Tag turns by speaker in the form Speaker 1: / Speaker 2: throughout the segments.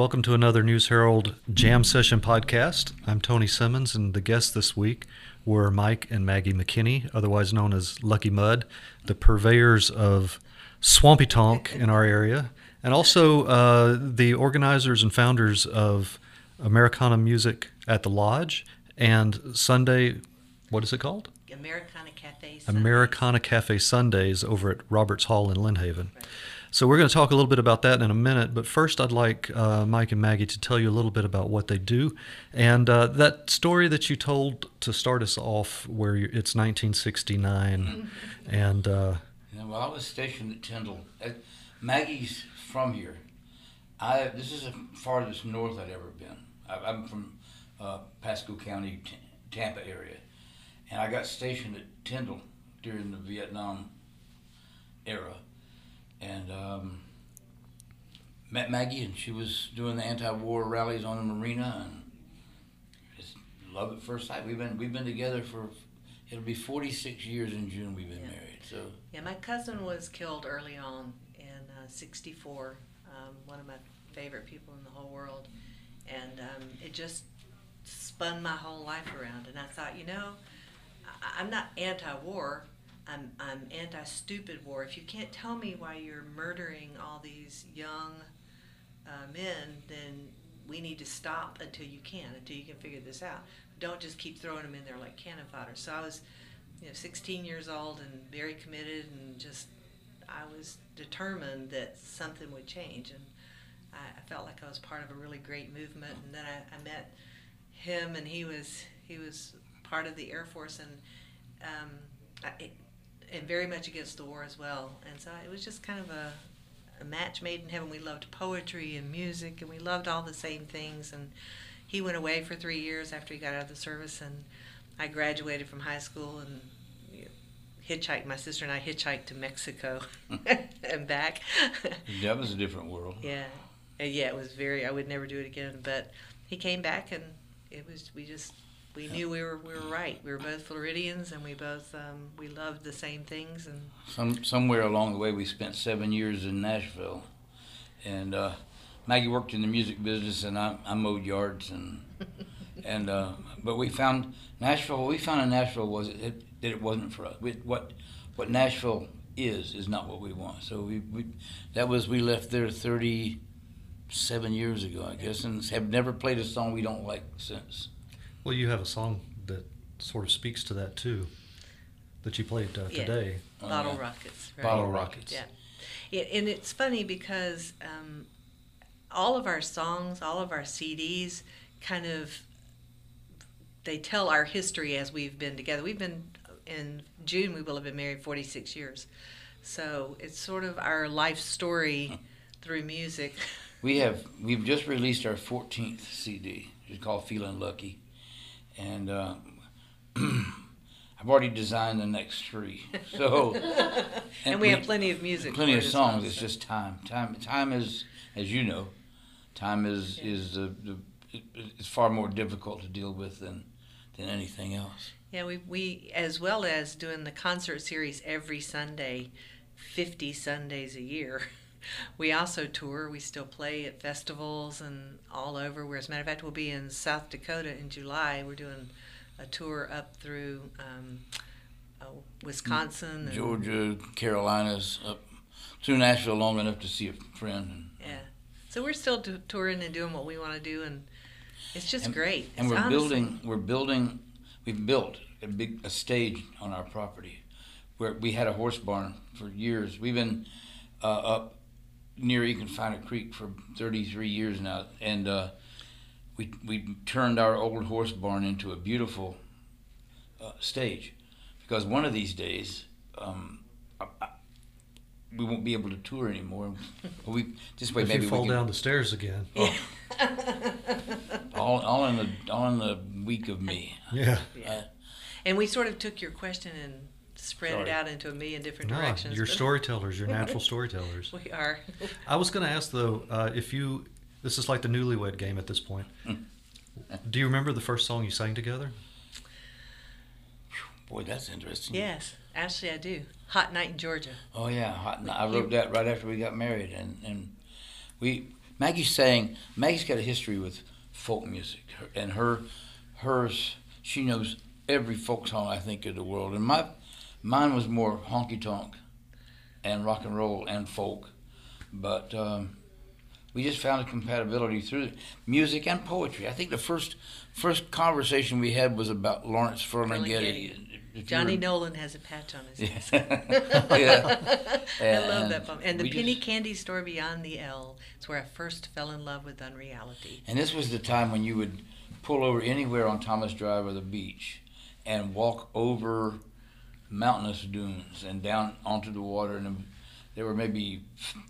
Speaker 1: Welcome to another News Herald Jam Session podcast. I'm Tony Simmons, and the guests this week were Mike and Maggie McKinney, otherwise known as Lucky Mud, the purveyors of Swampy Tonk in our area, and also uh, the organizers and founders of Americana Music at the Lodge and Sunday, what is it called?
Speaker 2: Americana Cafe. Sundays.
Speaker 1: Americana Cafe Sundays over at Roberts Hall in Lynn Haven. So we're going to talk a little bit about that in a minute, but first I'd like uh, Mike and Maggie to tell you a little bit about what they do, and uh, that story that you told to start us off, where you, it's 1969, and uh,
Speaker 3: Yeah, well, I was stationed at Tyndall. Uh, Maggie's from here. I this is the farthest north I'd ever been. I, I'm from uh, Pasco County, T- Tampa area, and I got stationed at Tyndall during the Vietnam era, and um, met Maggie, and she was doing the anti-war rallies on the marina, and just love at first sight. We've been we've been together for it'll be 46 years in June. We've been
Speaker 2: Yeah.
Speaker 3: married, so.
Speaker 2: Yeah, my cousin was killed early on in uh, '64. Um, one of my favorite people in the whole world, and um, it just spun my whole life around. And I thought, you know, I- I'm not anti-war. I'm I'm anti-stupid war. If you can't tell me why you're murdering all these young uh, men, then we need to stop until you can, until you can figure this out. Don't just keep throwing them in there like cannon fodder. So I was, you know, 16 years old and very committed, and just I was determined that something would change, and I, I felt like I was part of a really great movement. And then I, I met him, and he was he was part of the Air Force, and um, I, it, and very much against the war as well. And so it was just kind of a, a match made in heaven. We loved poetry and music, and we loved all the same things. And he went away for three years after he got out of the service, and I graduated from high school and you know, hitchhiked. My sister and I hitchhiked to Mexico hmm. and back.
Speaker 3: That was a different world.
Speaker 2: yeah, And yeah, it was very. I would never do it again. But he came back, and it was. We just we knew we were we were right. We were both Floridians, and we both um, we loved the same things. And
Speaker 3: Some somewhere along the way, we spent seven years in Nashville, and uh, Maggie worked in the music business, and I, I mowed yards, and and uh, but we found Nashville. What we found in Nashville was it, that it wasn't for us. We, what what Nashville is is not what we want. So we, we that was we left there thirty seven years ago, I guess, and have never played a song we don't like since.
Speaker 1: Well, you have a song that sort of speaks to that too, that you played uh,
Speaker 2: Yeah.
Speaker 1: today.
Speaker 2: Bottle
Speaker 3: yeah.
Speaker 2: rockets. Right?
Speaker 3: Bottle Rockets.
Speaker 2: Yeah. yeah, and it's funny because um, all of our songs, all of our CDs, kind of they tell our history as we've been together. We've been in June. We will have been married forty six years, so it's sort of our life story through music.
Speaker 3: We have we've just released our 14th CD. It's called Feeling Lucky, and uh, I've already designed the next three. So
Speaker 2: and, we have plenty of music.
Speaker 3: plenty of
Speaker 2: as well,
Speaker 3: songs. It's
Speaker 2: so.
Speaker 3: just time. Time. Time is, as you know, time is
Speaker 2: Yeah.
Speaker 3: is the, the it, it's far more difficult to deal with than than anything else.
Speaker 2: Yeah, we, we as well as doing the concert series every Sunday, 50 Sundays a year. We also tour. We still play at festivals and all over. Where, as a matter of fact, we'll be in South Dakota in July. We're doing a tour up through um, uh, Wisconsin. And,
Speaker 3: Georgia, Carolinas, up through Nashville long enough to see a friend. And,
Speaker 2: Yeah. So we're still do, touring and doing what we want to do, and it's just
Speaker 3: And-
Speaker 2: great.
Speaker 3: and
Speaker 2: It's
Speaker 3: we're
Speaker 2: honestly-
Speaker 3: building we're building we've built a big a stage on our property where we had a horse barn for years we've been uh, up near Econfina Creek for 33 years now and uh, we we turned our old horse barn into a beautiful uh, stage because one of these days um, I, I, we won't be able to tour anymore we this way
Speaker 1: if
Speaker 3: maybe
Speaker 1: you fall
Speaker 3: we can,
Speaker 1: down the stairs again.
Speaker 3: Oh. all, all in the all in the week of me
Speaker 1: Yeah.
Speaker 2: Yeah. And we sort of took your question and spread
Speaker 3: Sorry.
Speaker 2: it out into a million different
Speaker 1: No,
Speaker 2: directions.
Speaker 1: you're storytellers. You're natural storytellers.
Speaker 2: We are.
Speaker 1: I was going to ask though, uh, if you this is like the newlywed game at this point. Do you remember the first song you sang together?
Speaker 3: Boy, that's interesting.
Speaker 2: yes, actually, I do. Hot Night in Georgia.
Speaker 3: Oh yeah, hot. Night. I wrote that right after we got married, and and we Maggie sang. Maggie's got a history with folk music, and her, hers. She knows every folk song I think in the world, and my, mine was more honky tonk, and rock and roll and folk, but um, we just found a compatibility through music and poetry. I think the first first conversation we had was about Lawrence Ferlinghetti. If
Speaker 2: Johnny Nolan has a patch on his
Speaker 3: Yeah.
Speaker 2: chest.
Speaker 3: Yeah.
Speaker 2: I love that poem. And the penny
Speaker 3: just-
Speaker 2: candy store beyond the L is where I first fell in love with unreality.
Speaker 3: And this was the time when you would pull over anywhere on Thomas Drive or the beach and walk over mountainous dunes and down onto the water. And there were maybe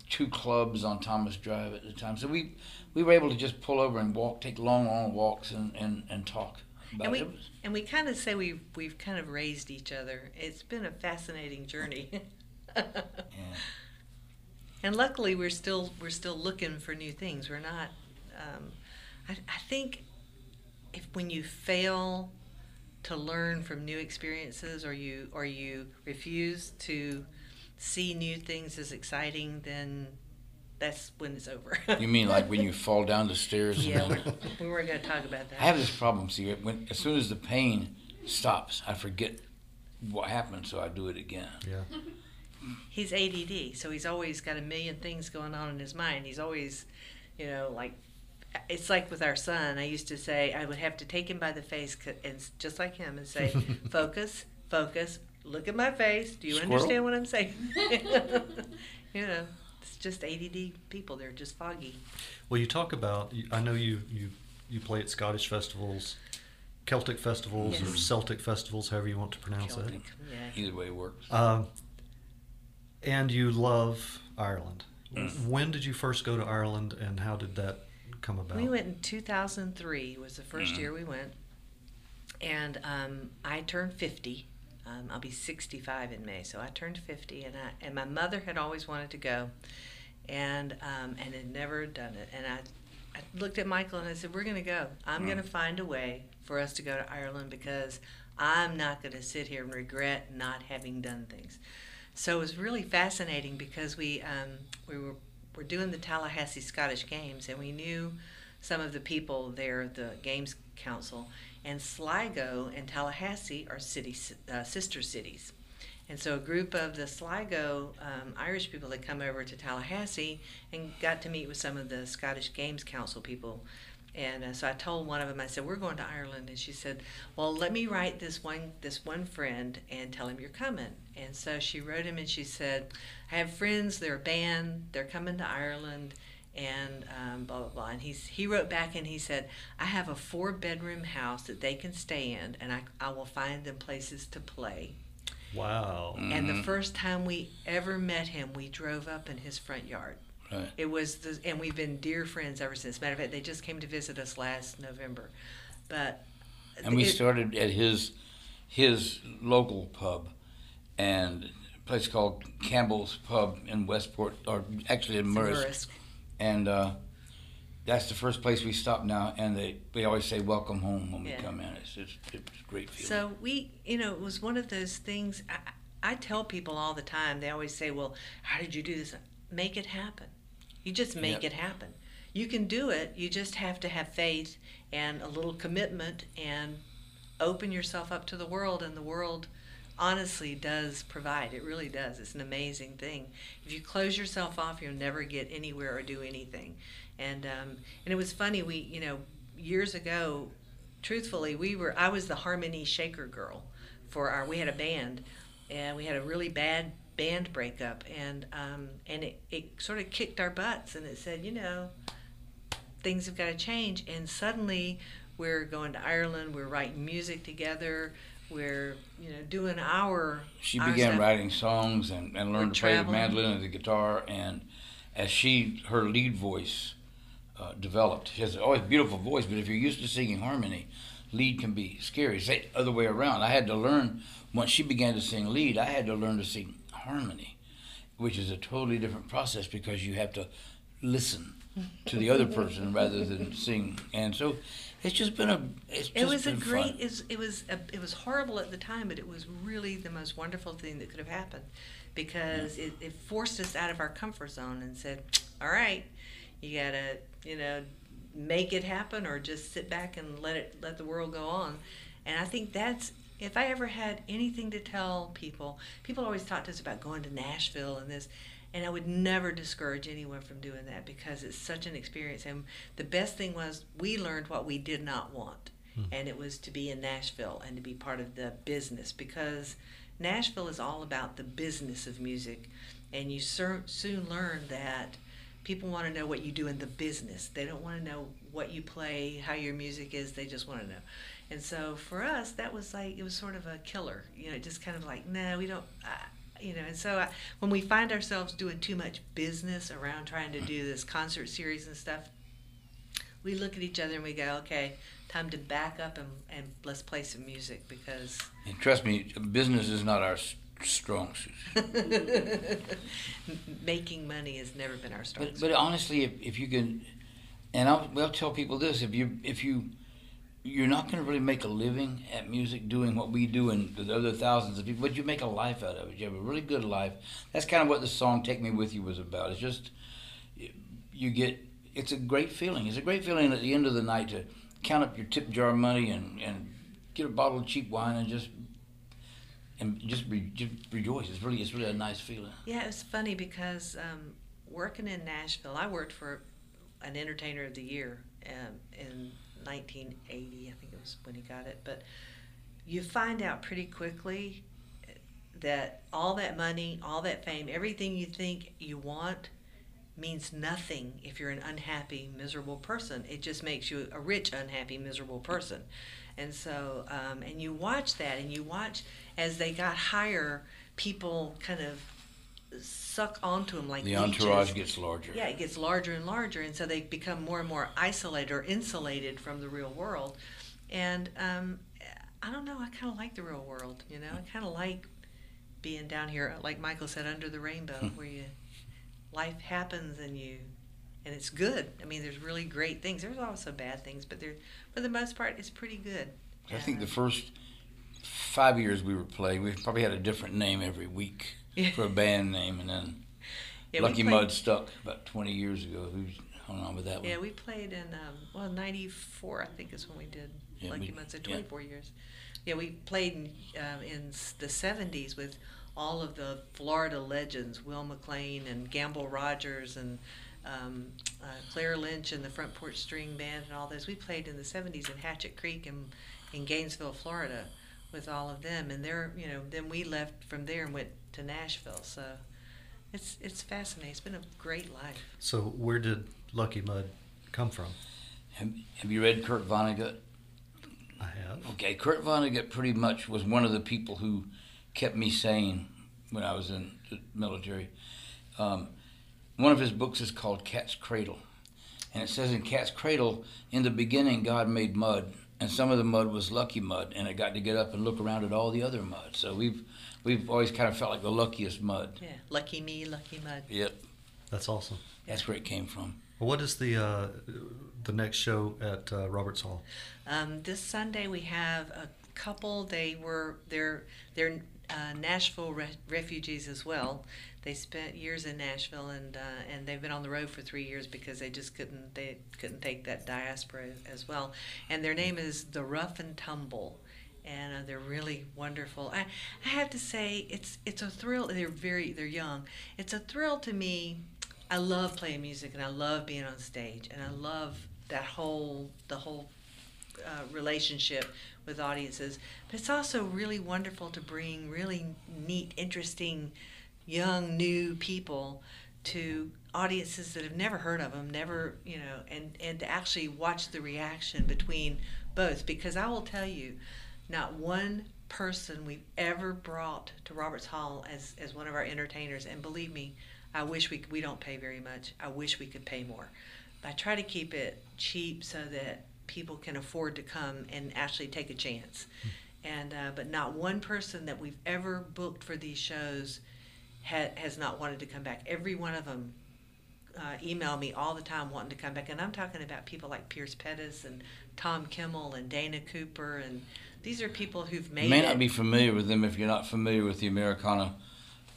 Speaker 3: two clubs on Thomas Drive at the time. So we, we were able to just pull over and walk, take long, long walks and, and, and talk about
Speaker 2: And we
Speaker 3: it.
Speaker 2: And we kind of say we've we've kind of raised each other. It's been a fascinating journey.
Speaker 3: yeah.
Speaker 2: And luckily, we're still we're still looking for new things. We're not. Um, I, I think if when you fail to learn from new experiences, or you or you refuse to see new things as exciting, then that's when it's over.
Speaker 3: You mean like when you fall down the stairs? and
Speaker 2: yeah,
Speaker 3: then-
Speaker 2: we're, we weren't going to talk about that.
Speaker 3: I have this problem. See, when as soon as the pain stops, I forget what happened, so I do it again.
Speaker 1: Yeah.
Speaker 2: he's ADD, so he's always got a million things going on in his mind. He's always, you know, like it's like with our son. I used to say I would have to take him by the face and just like him and say, "Focus, focus. Look at my face. Do you
Speaker 3: Squirrel?
Speaker 2: understand what I'm saying?" you know, it's just ADD people. They're just foggy.
Speaker 1: Well, you talk about. I know you you you play at Scottish festivals, Celtic festivals, or Celtic festivals, however you want to pronounce
Speaker 2: Celtic.
Speaker 1: it.
Speaker 2: Yeah.
Speaker 3: Either way works.
Speaker 1: Um, and you love Ireland.
Speaker 3: Mm.
Speaker 1: When did you first go to Ireland, and how did that come about?
Speaker 2: We went in 2003 was the 1st
Speaker 3: Mhm.
Speaker 2: year we went, and um, I turned 50. Um, I'll be 65 in May, so I turned 50, and I and my mother had always wanted to go, and um, and had never done it. And I, I looked at Michael and I said, "We're going to go. I'm
Speaker 3: Mm.
Speaker 2: going to find a way for us to go to Ireland because I'm not going to sit here and regret not having done things." So it was really fascinating because we um, we were were doing the Tallahassee Scottish Games and we knew some of the people there, the Games Council, and Sligo and Tallahassee are city uh, sister cities. And so a group of the Sligo um, Irish people had come over to Tallahassee and got to meet with some of the Scottish Games Council people. And uh, so I told one of them, I said, "We're going to Ireland," and she said, "Well, let me write this one this one friend and tell him you're coming." And so she wrote him, and she said, "I have friends. They're a band. They're coming to Ireland." And um, blah blah blah. And he's he wrote back and he said, "I have a four bedroom house that they can stay in, and I I will find them places to play."
Speaker 1: wow.
Speaker 2: And the
Speaker 3: Mhm.
Speaker 2: first time we ever met him, we drove up in his front yard.
Speaker 3: Right.
Speaker 2: It was, the, and we've been dear friends ever since. Matter of fact, they just came to visit us last November, but
Speaker 3: And we
Speaker 2: it-
Speaker 3: started at his his local pub, and a place called Campbell's Pub in Westport, or actually in Murrisk.
Speaker 2: Murrisk.
Speaker 3: And uh, that's the first place we stop now. And they we always say "Welcome home" when we
Speaker 2: Yeah.
Speaker 3: come in. It's just it's a great feeling.
Speaker 2: So we, you know, it was one of those things. I, I tell people all the time. They always say, "Well, how did you do this?" Make it happen. You just make
Speaker 3: Yep.
Speaker 2: it happen. You can do it. You just have to have faith and a little commitment and open yourself up to the world. And the world, honestly, does provide. It really does. It's an amazing thing. If you close yourself off, you'll never get anywhere or do anything. And um, and it was funny. We, you know, years ago, truthfully, we were. I was the harmony shaker girl for our. We had a band, and we had a really bad band breakup, and um, and it, it sort of kicked our butts, and it said, you know, things have got to change, and suddenly we're going to Ireland. We're writing music together. We're you know doing our.
Speaker 3: she
Speaker 2: our
Speaker 3: began
Speaker 2: stuff.
Speaker 3: writing songs and, and learned
Speaker 2: We're
Speaker 3: to play the mandolin and the guitar. And as she her lead voice uh, developed, she has always beautiful voice. But if you're used to singing harmony, lead can be scary. Say the other way around. I had to learn once she began to sing lead. I had to learn to sing harmony, which is a totally different process because you have to listen to the other person rather than sing. And so it's just been a it's just
Speaker 2: It was a great. It was it was a, it was horrible at the time, but it was really the most wonderful thing that could have happened, because it, it forced us out of our comfort zone and said, "All right, You gotta, you know, make it happen or just sit back and let it let the world go on. And I think that's if I ever had anything to tell people, people always talk to us about going to Nashville and this, and I would never discourage anyone from doing that because it's such an experience. And the best thing was we learned what we did not want, hmm. and it was to be in Nashville and to be part of the business because Nashville is all about the business of music, and you sur- soon learn that people want to know what you do in the business. They don't want to know what you play, how your music is. They just want to know. And so for us, that was like it was sort of a killer. You know, just kind of like, no, we don't. Uh, you know, and so I, when we find ourselves doing too much business around trying to do this concert series and stuff, we look at each other and we go, okay, time to back up and, and let's play some music because.
Speaker 3: And trust me, business is not our strong suit.
Speaker 2: Making money has never been our strong
Speaker 3: but, suit. But honestly, if, if you can, and I'll, I'll tell people this: if you if you you're not going to really make a living at music doing what we do and the other thousands of people, but you make a life out of it. You have a really good life. That's kind of what the song "Take Me With You" was about. It's just you get. It's a great feeling. It's a great feeling at the end of the night to count up your tip jar money and and get a bottle of cheap wine and just and just, re, just rejoice. It's really it's really a nice feeling.
Speaker 2: Yeah, it's funny because um, working in Nashville, I worked for an Entertainer of the Year um, in 1980. I think it was when he got it. But you find out pretty quickly that all that money, all that fame, everything you think you want means nothing if you're an unhappy, miserable person. It just makes you a rich, unhappy, miserable person. And so, um, and you watch that, and you watch as they got higher, people kind of suck onto them like
Speaker 3: the entourage gets larger.
Speaker 2: Yeah, it gets larger and larger, and so they become more and more isolated or insulated from the real world. And um, I don't know, I kind of like the real world. You know, I kind of like being down here, like Michael said, under the rainbow, hmm. where you life happens and you and it's good. I mean, there's really great things. There's also bad things, but there, for the most part, it's pretty good.
Speaker 3: I think the first five years we were playing, we probably had a different name every week for a band name, and then yeah, Lucky played, Mud stuck about 20 years ago. We hung on with that
Speaker 2: one. Yeah, we played in um, well '94, I think is when we did yeah, Lucky we, Mud. So 24 yeah. years. Yeah, we played in, uh, in the '70s with all of the Florida legends, Will McLean and Gamble Rogers and um, uh, Claire Lynch and the Front Porch String Band and all those. We played in the 70s in Hatchet Creek in, in Gainesville, Florida with all of them. And they're, you know, then we left from there and went to Nashville. So it's, it's fascinating. It's been a great life.
Speaker 1: So where did Lucky Mud come from?
Speaker 3: Have, have you read Kurt Vonnegut?
Speaker 1: I have.
Speaker 3: Okay, Kurt Vonnegut pretty much was one of the people who kept me sane when I was in the military. Um, one of his books is called Cat's Cradle. And it says in Cat's Cradle, in the beginning, God made mud, and some of the mud was lucky mud, and I got to get up and look around at all the other mud. So we've we've always kind of felt like the luckiest mud.
Speaker 2: Yeah, lucky me, lucky mud.
Speaker 3: Yep.
Speaker 1: That's awesome.
Speaker 3: That's where it came from.
Speaker 1: Well, what is the uh, the next show at uh, Roberts Hall?
Speaker 2: Um, this Sunday we have a couple. They were they're they're uh, Nashville re- refugees as well. They spent years in Nashville, and uh, and they've been on the road for three years because they just couldn't they couldn't take that diaspora as well. And their name is the Rough and Tumble, and uh, they're really wonderful. I, I have to say it's it's a thrill. They're very they're young. It's a thrill to me. I love playing music, and I love being on stage, and I love that whole the whole uh, relationship with audiences. But it's also really wonderful to bring really neat, interesting, young, new people to audiences that have never heard of them, never, you know, and, and to actually watch the reaction between both. Because I will tell you, not one person we've ever brought to Roberts Hall as, as one of our entertainers, and believe me, I wish we, we don't pay very much. I wish we could pay more. But I try to keep it cheap so that people can afford to come and actually take a chance. And uh, but not one person that we've ever booked for these shows ha- has not wanted to come back. Every one of them uh, email me all the time wanting to come back, and I'm talking about people like Pierce Pettis and Tom Kimmel and Dana Cooper, and these are people who've made.
Speaker 3: You may
Speaker 2: it.
Speaker 3: not be familiar with them if you're not familiar with the Americana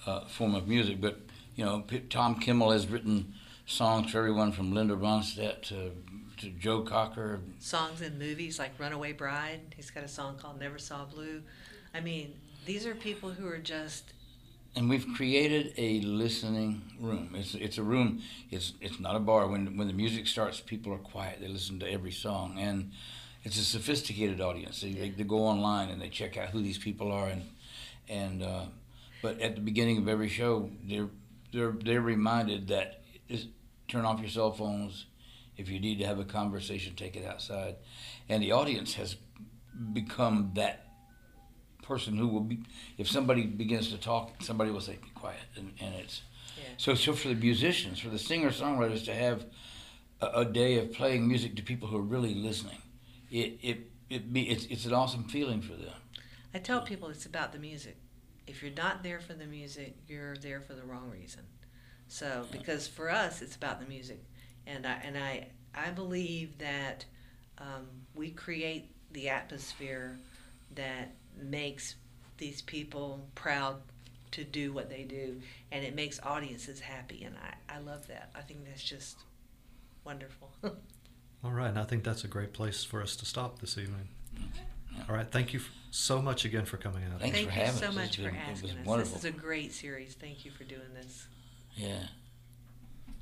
Speaker 3: uh, form of music, but you know Tom Kimmel has written songs for everyone from Linda Ronstadt to to Joe Cocker.
Speaker 2: Songs in movies like Runaway Bride. He's got a song called Never Saw Blue. I mean, these are people who are just
Speaker 3: and we've created a listening room. It's it's a room. It's it's not a bar. When when the music starts, people are quiet. They listen to every song, and it's a sophisticated audience. They, they, they go online and they check out who these people are, and and uh, but at the beginning of every show, they're they're they're reminded that just turn off your cell phones. If you need to have a conversation, take it outside, and the audience has become that person who will be if somebody begins to talk somebody will say be quiet and, and it's
Speaker 2: Yeah.
Speaker 3: so so for the musicians for the singer songwriters to have a, a day of playing music to people who are really listening it it it be it's, it's an awesome feeling for them
Speaker 2: I tell people it's about the music. If you're not there for the music, you're there for the wrong reason. So, because for us, it's about the music, and I and I I believe that um, we create the atmosphere that makes these people proud to do what they do, and it makes audiences happy, and I I love that. I think that's just wonderful.
Speaker 1: All right, and I think that's a great place for us to stop this evening. All right, thank you so much again for coming out.
Speaker 3: Thanks
Speaker 2: Thank
Speaker 3: for
Speaker 2: you
Speaker 3: having
Speaker 2: so
Speaker 3: us. It's
Speaker 2: much for
Speaker 3: been- it
Speaker 2: asking
Speaker 3: was
Speaker 2: us.
Speaker 3: wonderful.
Speaker 2: This is a great series. Thank you for doing this.
Speaker 3: yeah